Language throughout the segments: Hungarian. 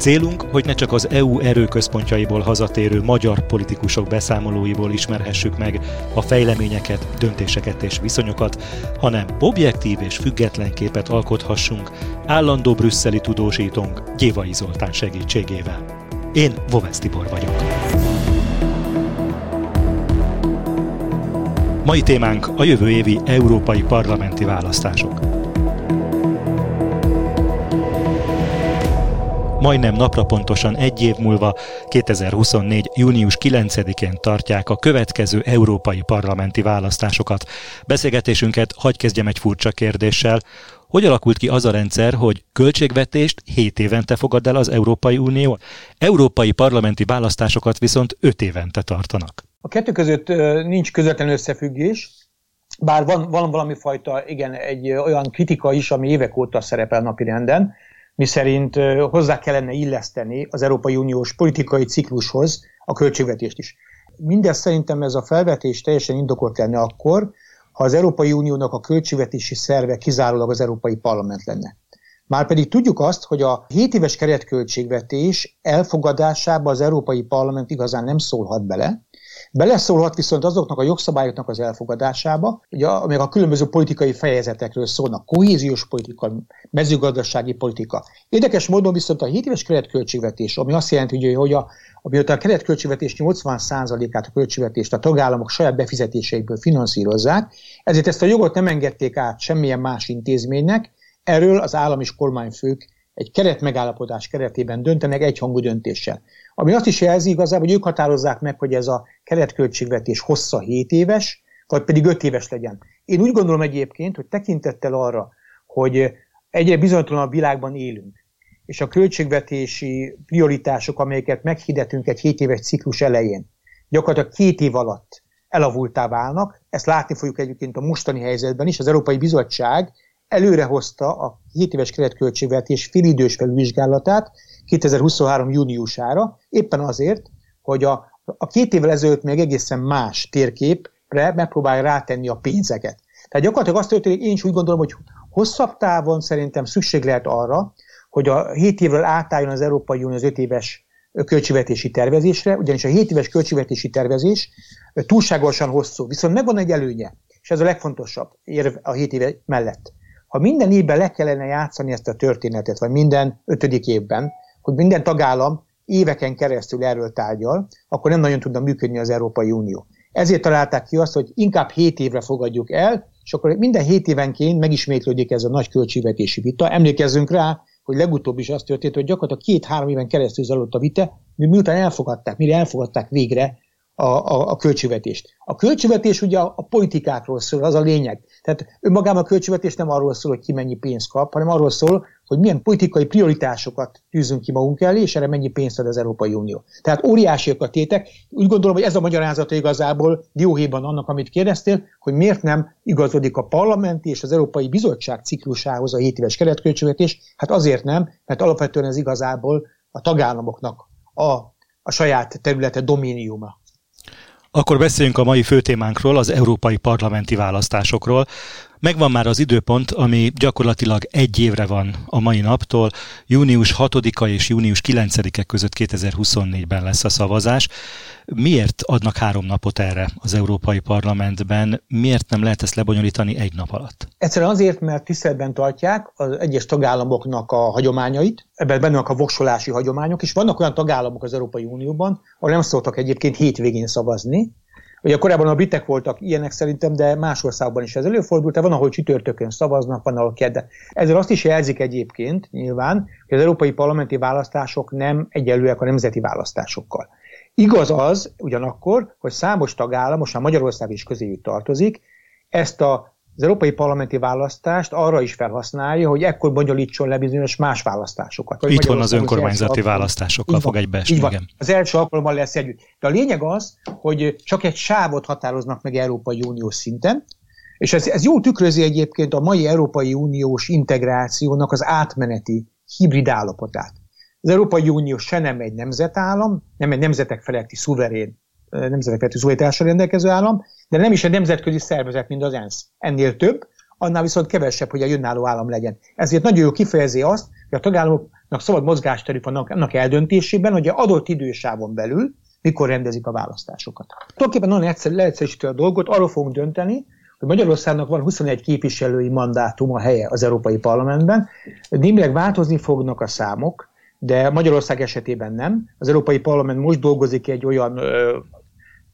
Célunk, hogy ne csak az EU erőközpontjaiból hazatérő magyar politikusok beszámolóiból ismerhessük meg a fejleményeket, döntéseket és viszonyokat, hanem objektív és független képet alkothassunk állandó brüsszeli tudósítónk Gyévai Zoltán segítségével. Én Vovesz Tibor vagyok. Mai témánk a jövő évi európai parlamenti választások. Majdnem napra pontosan egy év múlva, 2024. június 9-én tartják a következő európai parlamenti választásokat. Beszélgetésünket hagy kezdjem egy furcsa kérdéssel. Hogy alakult ki az a rendszer, hogy költségvetést 7 évente fogad el az Európai Unió? Európai parlamenti választásokat viszont 5 évente tartanak. A kettő között nincs közvetlen összefüggés, bár van, van valami fajta, igen, egy olyan kritika is, ami évek óta szerepel napirenden, miszerint hozzá kellene illeszteni az Európai Uniós politikai ciklushoz a költségvetést is. Mindez szerintem ez a felvetés teljesen indokolt lenne akkor, ha az Európai Uniónak a költségvetési szerve kizárólag az Európai Parlament lenne. Márpedig tudjuk azt, hogy a 7 éves keretköltségvetés elfogadásába az Európai Parlament igazán nem szólhat bele, Beleszólhat viszont azoknak a jogszabályoknak az elfogadásába, ugye, amelyek a különböző politikai fejezetekről szólnak, kohéziós politika, mezőgazdasági politika. Érdekes módon viszont a 7 éves keretköltségvetés, ami azt jelenti, hogy a, miután a keretköltségvetés 80%-át a költségvetést a tagállamok saját befizetéseikből finanszírozzák, ezért ezt a jogot nem engedték át semmilyen más intézménynek, erről az állam és kormányfők egy keretmegállapodás keretében döntenek egyhangú döntéssel. Ami azt is jelzi igazából, hogy ők határozzák meg, hogy ez a keretköltségvetés hossza 7 éves, vagy pedig 5 éves legyen. Én úgy gondolom egyébként, hogy tekintettel arra, hogy egyre bizonytalanabb világban élünk, és a költségvetési prioritások, amelyeket meghirdetünk egy 7 éves ciklus elején, gyakorlatilag két év alatt elavultá válnak. Ezt látni fogjuk egyébként a mostani helyzetben is. Az Európai Bizottság előrehozta a 7 éves keretköltségvetés félidős felülvizsgálatát 2023. júniusára, éppen azért, hogy a, a két évvel ezelőtt még egészen más térképre megpróbálja rátenni a pénzeket. Tehát gyakorlatilag azt történik, én is úgy gondolom, hogy hosszabb távon szerintem szükség lehet arra, hogy a 7 évvel átálljon az Európai Unió az 5 éves költségvetési tervezésre, ugyanis a 7 éves költségvetési tervezés túlságosan hosszú. Viszont megvan egy előnye, és ez a legfontosabb érv a 7 éve mellett. Ha minden évben le kellene játszani ezt a történetet, vagy minden ötödik évben, hogy minden tagállam éveken keresztül erről tárgyal, akkor nem nagyon tudna működni az Európai Unió. Ezért találták ki azt, hogy inkább 7 évre fogadjuk el, és akkor minden 7 évenként megismétlődik ez a nagy költségvetési vita. Emlékezzünk rá, hogy legutóbb is azt történt, hogy gyakorlatilag két-három éven keresztül zajlott a vita, miután elfogadták, mire elfogadták végre a, a, a költségvetést. A költségvetés ugye a, a politikákról szól, az a lényeg. Tehát önmagában a költségvetés nem arról szól, hogy ki mennyi pénzt kap, hanem arról szól, hogy milyen politikai prioritásokat tűzünk ki magunk elé, és erre mennyi pénzt ad az Európai Unió. Tehát óriásiak a tétek. Úgy gondolom, hogy ez a magyarázata igazából dióhéjban annak, amit kérdeztél, hogy miért nem igazodik a parlamenti és az Európai Bizottság ciklusához a 7 éves keretköltségvetés. Hát azért nem, mert alapvetően ez igazából a tagállamoknak a, a saját területe dominiuma. Akkor beszéljünk a mai főtémánkról, az európai parlamenti választásokról. Megvan már az időpont, ami gyakorlatilag egy évre van a mai naptól. Június 6-a és június 9-e között 2024-ben lesz a szavazás. Miért adnak három napot erre az Európai Parlamentben? Miért nem lehet ezt lebonyolítani egy nap alatt? Egyszerűen azért, mert tiszteletben tartják az egyes tagállamoknak a hagyományait, ebben benne a voksolási hagyományok, és vannak olyan tagállamok az Európai Unióban, ahol nem szoktak egyébként hétvégén szavazni, Ugye korábban a britek voltak ilyenek szerintem, de más országban is ez előfordult, de van, ahol csütörtökön szavaznak, van, ahol kedden. Ezzel azt is jelzik egyébként nyilván, hogy az európai parlamenti választások nem egyenlőek a nemzeti választásokkal. Igaz az ugyanakkor, hogy számos tagállam, most már Magyarország is közéjük tartozik, ezt a az európai parlamenti választást arra is felhasználja, hogy ekkor bonyolítson le bizonyos más választásokat. Itt van az önkormányzati az választásokkal fog egybeesni. Így van. Igen. Az első alkalommal lesz együtt. De a lényeg az, hogy csak egy sávot határoznak meg Európai Uniós szinten, És ez, ez jól tükrözi egyébként a mai Európai Uniós integrációnak az átmeneti hibrid állapotát. Az Európai Unió se nem egy nemzetállam, nem egy nemzetek feletti szuverén, nemzetek feletti szuverenitással rendelkező állam, de nem is egy nemzetközi szervezet, mint az ENSZ. Ennél több, annál viszont kevesebb, hogy a önálló állam legyen. Ezért nagyon jó kifejezi azt, hogy a tagállamoknak szabad mozgásterük van annak eldöntésében, hogy adott idősávon belül mikor rendezik a választásokat. Tulajdonképpen nagyon egyszerű, leegyszerűsítő a dolgot, arról fogunk dönteni, hogy Magyarországnak van 21 képviselői mandátum a helye az Európai Parlamentben. Némileg változni fognak a számok, de Magyarország esetében nem. Az Európai Parlament most dolgozik egy olyan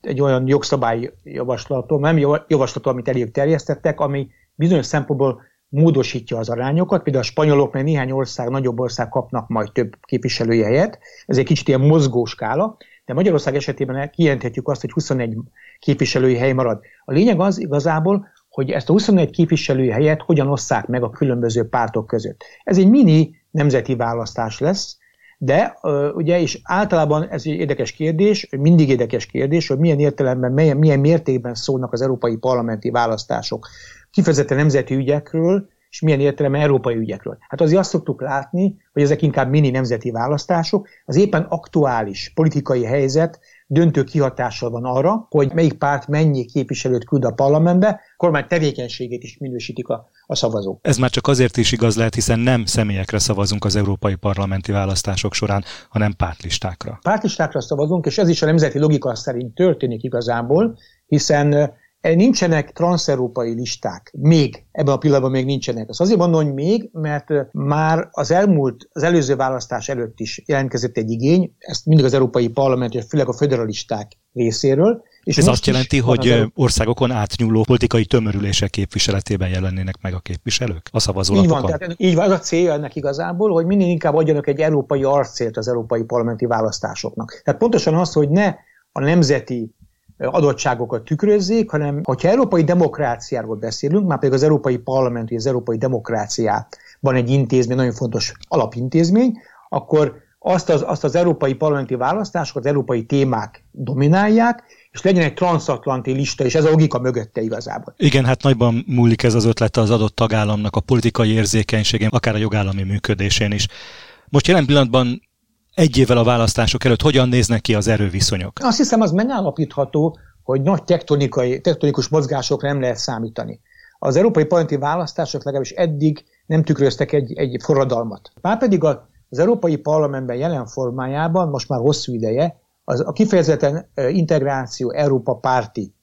egy olyan jogszabályjavaslatom, nem javaslatom, amit elég terjesztettek, ami bizonyos szempontból módosítja az arányokat, például a spanyolok, meg néhány ország, nagyobb ország kapnak majd több képviselői helyet, ez egy kicsit ilyen mozgó skála, de Magyarország esetében kijelenthetjük azt, hogy 21 képviselői hely marad. A lényeg az igazából, hogy ezt a 21 képviselői helyet hogyan osszák meg a különböző pártok között. Ez egy mini nemzeti választás lesz, de ugye, és általában ez egy érdekes kérdés, mindig érdekes kérdés, hogy milyen értelemben, milyen, milyen mértékben szólnak az európai parlamenti választások kifejezetten nemzeti ügyekről, és milyen értelemben európai ügyekről. Hát azért azt szoktuk látni, hogy ezek inkább mini nemzeti választások, az éppen aktuális politikai helyzet döntő kihatással van arra, hogy melyik párt mennyi képviselőt küld a parlamentbe, kormány tevékenységét is minősítik a, a szavazók. Ez már csak azért is igaz lehet, hiszen nem személyekre szavazunk az európai parlamenti választások során, hanem pártlistákra. Pártlistákra szavazunk, és ez is a nemzeti logika szerint történik igazából, hiszen Nincsenek transzeurópai listák. Még, ebben a pillanatban még nincsenek. Azt azért mondom, hogy még, mert már az elmúlt, az előző választás előtt is jelentkezett egy igény, ezt mindig az Európai Parlament, és főleg a federalisták részéről. És Ez azt jelenti, hogy az országokon átnyúló politikai tömörülések képviseletében jelennének meg a képviselők, a szavazólapokon? Így van, tehát így van, az a célja ennek igazából, hogy minél inkább adjanak egy európai arcélt az európai parlamenti választásoknak. Tehát pontosan az, hogy ne a nemzeti adottságokat tükrözzék, hanem hogyha európai demokráciáról beszélünk, már pedig az Európai Parlament, vagy az Európai Demokráciában egy intézmény, nagyon fontos alapintézmény, akkor azt az, azt az európai parlamenti választásokat, az európai témák dominálják, és legyen egy transatlanti lista, és ez a logika mögötte igazából. Igen, hát nagyban múlik ez az ötlet az adott tagállamnak a politikai érzékenységén, akár a jogállami működésén is. Most jelen pillanatban egy évvel a választások előtt hogyan néznek ki az erőviszonyok? Azt hiszem, az megállapítható, hogy nagy tektonikai, tektonikus mozgásokra nem lehet számítani. Az európai parlamenti választások legalábbis eddig nem tükröztek egy, egy forradalmat. Márpedig az európai parlamentben jelen formájában most már hosszú ideje az, a kifejezetten integráció Európa párti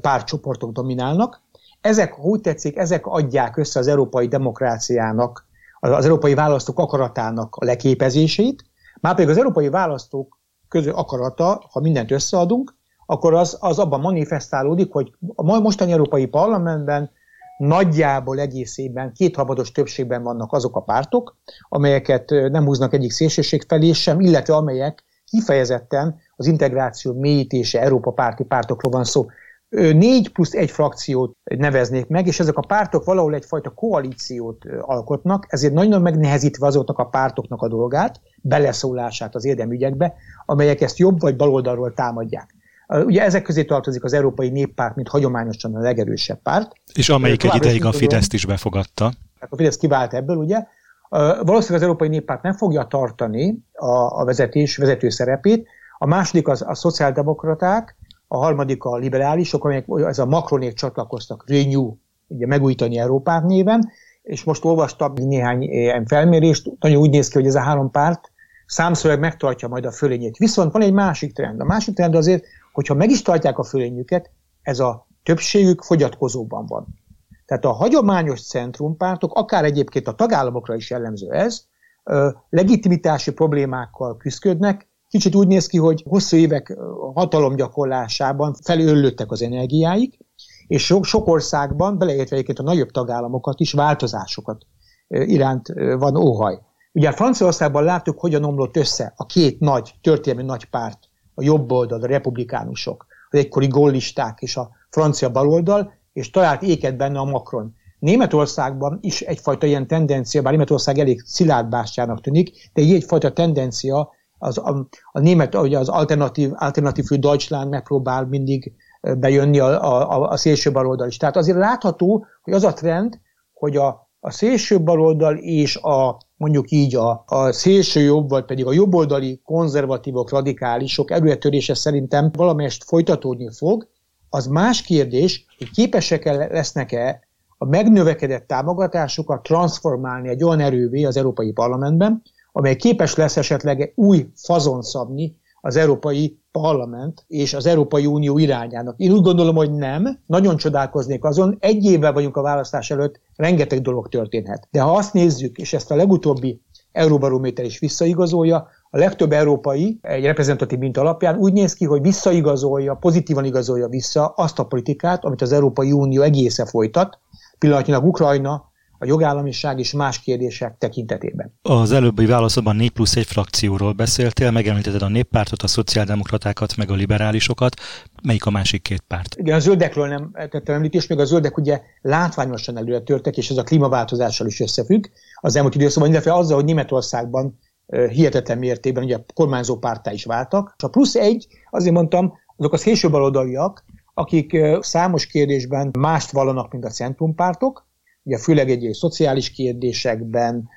pártcsoportok dominálnak. Ezek, úgy tetszik, ezek adják össze az európai demokráciának, az európai választók akaratának a leképezését, már pedig az európai választók közül akarata, ha mindent összeadunk, akkor az, az abban manifestálódik, hogy a mostani Európai Parlamentben nagyjából egészében kétharmados többségben vannak azok a pártok, amelyeket nem húznak egyik szélsőség felé sem, illetve amelyek kifejezetten az integráció mélyítése Európa párti pártokról van szó négy plusz egy frakciót neveznék meg, és ezek a pártok valahol egyfajta koalíciót alkotnak, ezért nagyon megnehezítve azoknak a pártoknak a dolgát, beleszólását az érdemügyekbe, amelyek ezt jobb vagy baloldalról támadják. Ugye ezek közé tartozik az Európai Néppárt, mint hagyományosan a legerősebb párt. És amelyik egy ideig a Fideszt is befogadta. A Fidesz kivált ebből, ugye. Valószínűleg az Európai Néppárt nem fogja tartani a, a vezetés, vezető szerepét. A második az a szociáldemokraták, a harmadik a liberálisok, amelyek ez a Macronék csatlakoztak, Renew, ugye megújítani Európát néven, és most olvastam néhány ilyen felmérést, nagyon úgy néz ki, hogy ez a három párt számszorag megtartja majd a fölényét. Viszont van egy másik trend. A másik trend azért, hogyha meg is tartják a fölényüket, ez a többségük fogyatkozóban van. Tehát a hagyományos centrumpártok, akár egyébként a tagállamokra is jellemző ez, legitimitási problémákkal küzdködnek, Kicsit úgy néz ki, hogy hosszú évek hatalomgyakorlásában felöllöttek az energiáik, és sok, sok országban, beleértve egyébként a nagyobb tagállamokat is, változásokat iránt van óhaj. Ugye Franciaországban láttuk, hogyan omlott össze a két nagy, történelmi nagy párt, a jobb oldal, a republikánusok, az egykori gollisták és a francia baloldal, és talált éket benne a Macron. Németországban is egyfajta ilyen tendencia, bár Németország elég szilárd bástyának tűnik, de egy egyfajta tendencia az, a, a német, ugye az alternatív, alternatív für Deutschland megpróbál mindig bejönni a, a, a szélső baloldal is. Tehát azért látható, hogy az a trend, hogy a, a szélső baloldal és a mondjuk így a, a szélső jobb, vagy pedig a jobboldali konzervatívok, radikálisok erőetörése szerintem valamelyest folytatódni fog. Az más kérdés, hogy képesek -e lesznek-e a megnövekedett támogatásukat transformálni egy olyan erővé az Európai Parlamentben, amely képes lesz esetleg új fazon szabni az Európai Parlament és az Európai Unió irányának. Én úgy gondolom, hogy nem. Nagyon csodálkoznék azon. Egy évvel vagyunk a választás előtt, rengeteg dolog történhet. De ha azt nézzük, és ezt a legutóbbi Euróbarométer is visszaigazolja, a legtöbb európai egy reprezentatív minta alapján úgy néz ki, hogy visszaigazolja, pozitívan igazolja vissza azt a politikát, amit az Európai Unió egészen folytat. Pillanatnyilag Ukrajna, a jogállamiság és más kérdések tekintetében. Az előbbi válaszodban 4 plusz egy frakcióról beszéltél, megemlítetted a néppártot, a szociáldemokratákat, meg a liberálisokat. Melyik a másik két párt? Igen, a zöldekről nem tettem említést, még a zöldek ugye látványosan előre törtek, és ez a klímaváltozással is összefügg az elmúlt időszakban, illetve azzal, hogy Németországban hihetetlen mértékben ugye kormányzó pártá is váltak. És a plusz egy, azért mondtam, azok a szélső baloldaliak, akik számos kérdésben mást vallanak, mint a centrumpártok, ugye főleg egy szociális kérdésekben,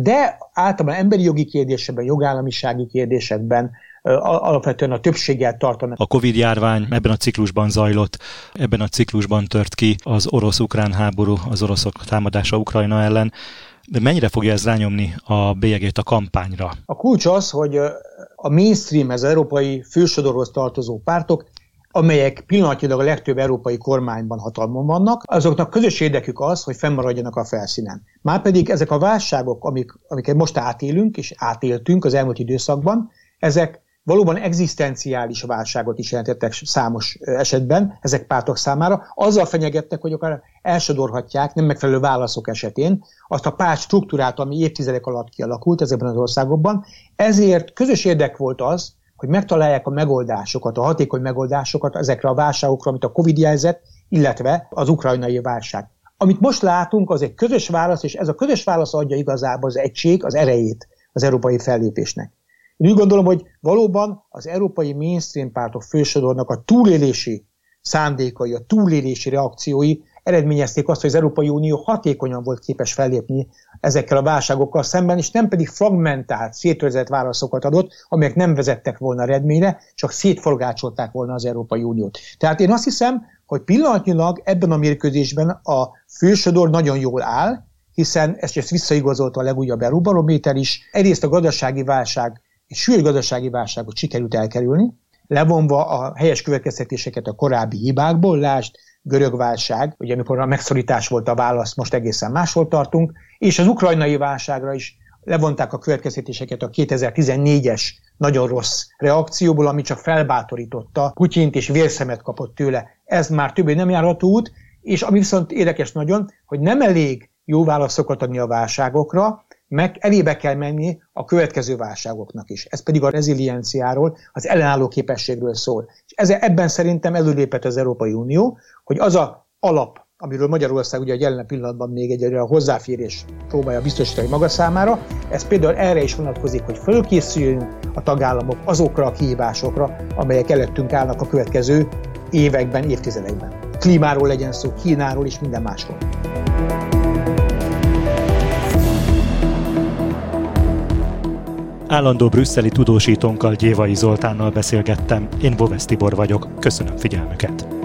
de általában emberi jogi kérdésekben, jogállamisági kérdésekben alapvetően a többséggel tartanak. A Covid-járvány ebben a ciklusban zajlott, ebben a ciklusban tört ki az orosz-ukrán háború, az oroszok támadása Ukrajna ellen. De mennyire fogja ez rányomni a bélyegét a kampányra? A kulcs az, hogy a mainstream, az európai fősodorhoz tartozó pártok amelyek pillanatnyilag a legtöbb európai kormányban hatalmon vannak, azoknak közös érdekük az, hogy fennmaradjanak a felszínen. Márpedig ezek a válságok, amik, amiket most átélünk és átéltünk az elmúlt időszakban, ezek valóban egzisztenciális válságot is jelentettek számos esetben ezek pártok számára. Azzal fenyegettek, hogy akár elsodorhatják nem megfelelő válaszok esetén azt a párt struktúrát, ami évtizedek alatt kialakult ezekben az országokban. Ezért közös érdek volt az, hogy megtalálják a megoldásokat, a hatékony megoldásokat ezekre a válságokra, amit a Covid jelzett, illetve az ukrajnai válság. Amit most látunk, az egy közös válasz, és ez a közös válasz adja igazából az egység, az erejét az európai fellépésnek. Én úgy gondolom, hogy valóban az európai mainstream pártok fősodornak a túlélési szándékai, a túlélési reakciói eredményezték azt, hogy az Európai Unió hatékonyan volt képes fellépni ezekkel a válságokkal szemben, és nem pedig fragmentált, szétőrzett válaszokat adott, amelyek nem vezettek volna eredményre, csak szétforgácsolták volna az Európai Uniót. Tehát én azt hiszem, hogy pillanatnyilag ebben a mérkőzésben a fősodor nagyon jól áll, hiszen ezt, ezt visszaigazolta a legújabb Euróbarométer is. Egyrészt a gazdasági válság, egy súlyos gazdasági válságot sikerült elkerülni, levonva a helyes következtetéseket a korábbi hibákból, lásd, görög válság, ugye amikor a megszorítás volt a válasz, most egészen máshol tartunk, és az ukrajnai válságra is levonták a következtetéseket a 2014-es nagyon rossz reakcióból, ami csak felbátorította Putyint, és vérszemet kapott tőle. Ez már többé nem járható út, és ami viszont érdekes nagyon, hogy nem elég jó válaszokat adni a válságokra, meg elébe kell menni a következő válságoknak is. Ez pedig a rezilienciáról, az ellenálló képességről szól. Ez, ebben szerintem előlépett az Európai Unió, hogy az a alap, amiről Magyarország ugye a jelen pillanatban még egy a hozzáférés próbálja biztosítani maga számára, ez például erre is vonatkozik, hogy fölkészüljünk a tagállamok azokra a kihívásokra, amelyek előttünk állnak a következő években, évtizedekben. Klímáról legyen szó, Kínáról és minden másról. Állandó brüsszeli tudósítónkkal Gyévai Zoltánnal beszélgettem. Én Bovesz Tibor vagyok. Köszönöm figyelmüket!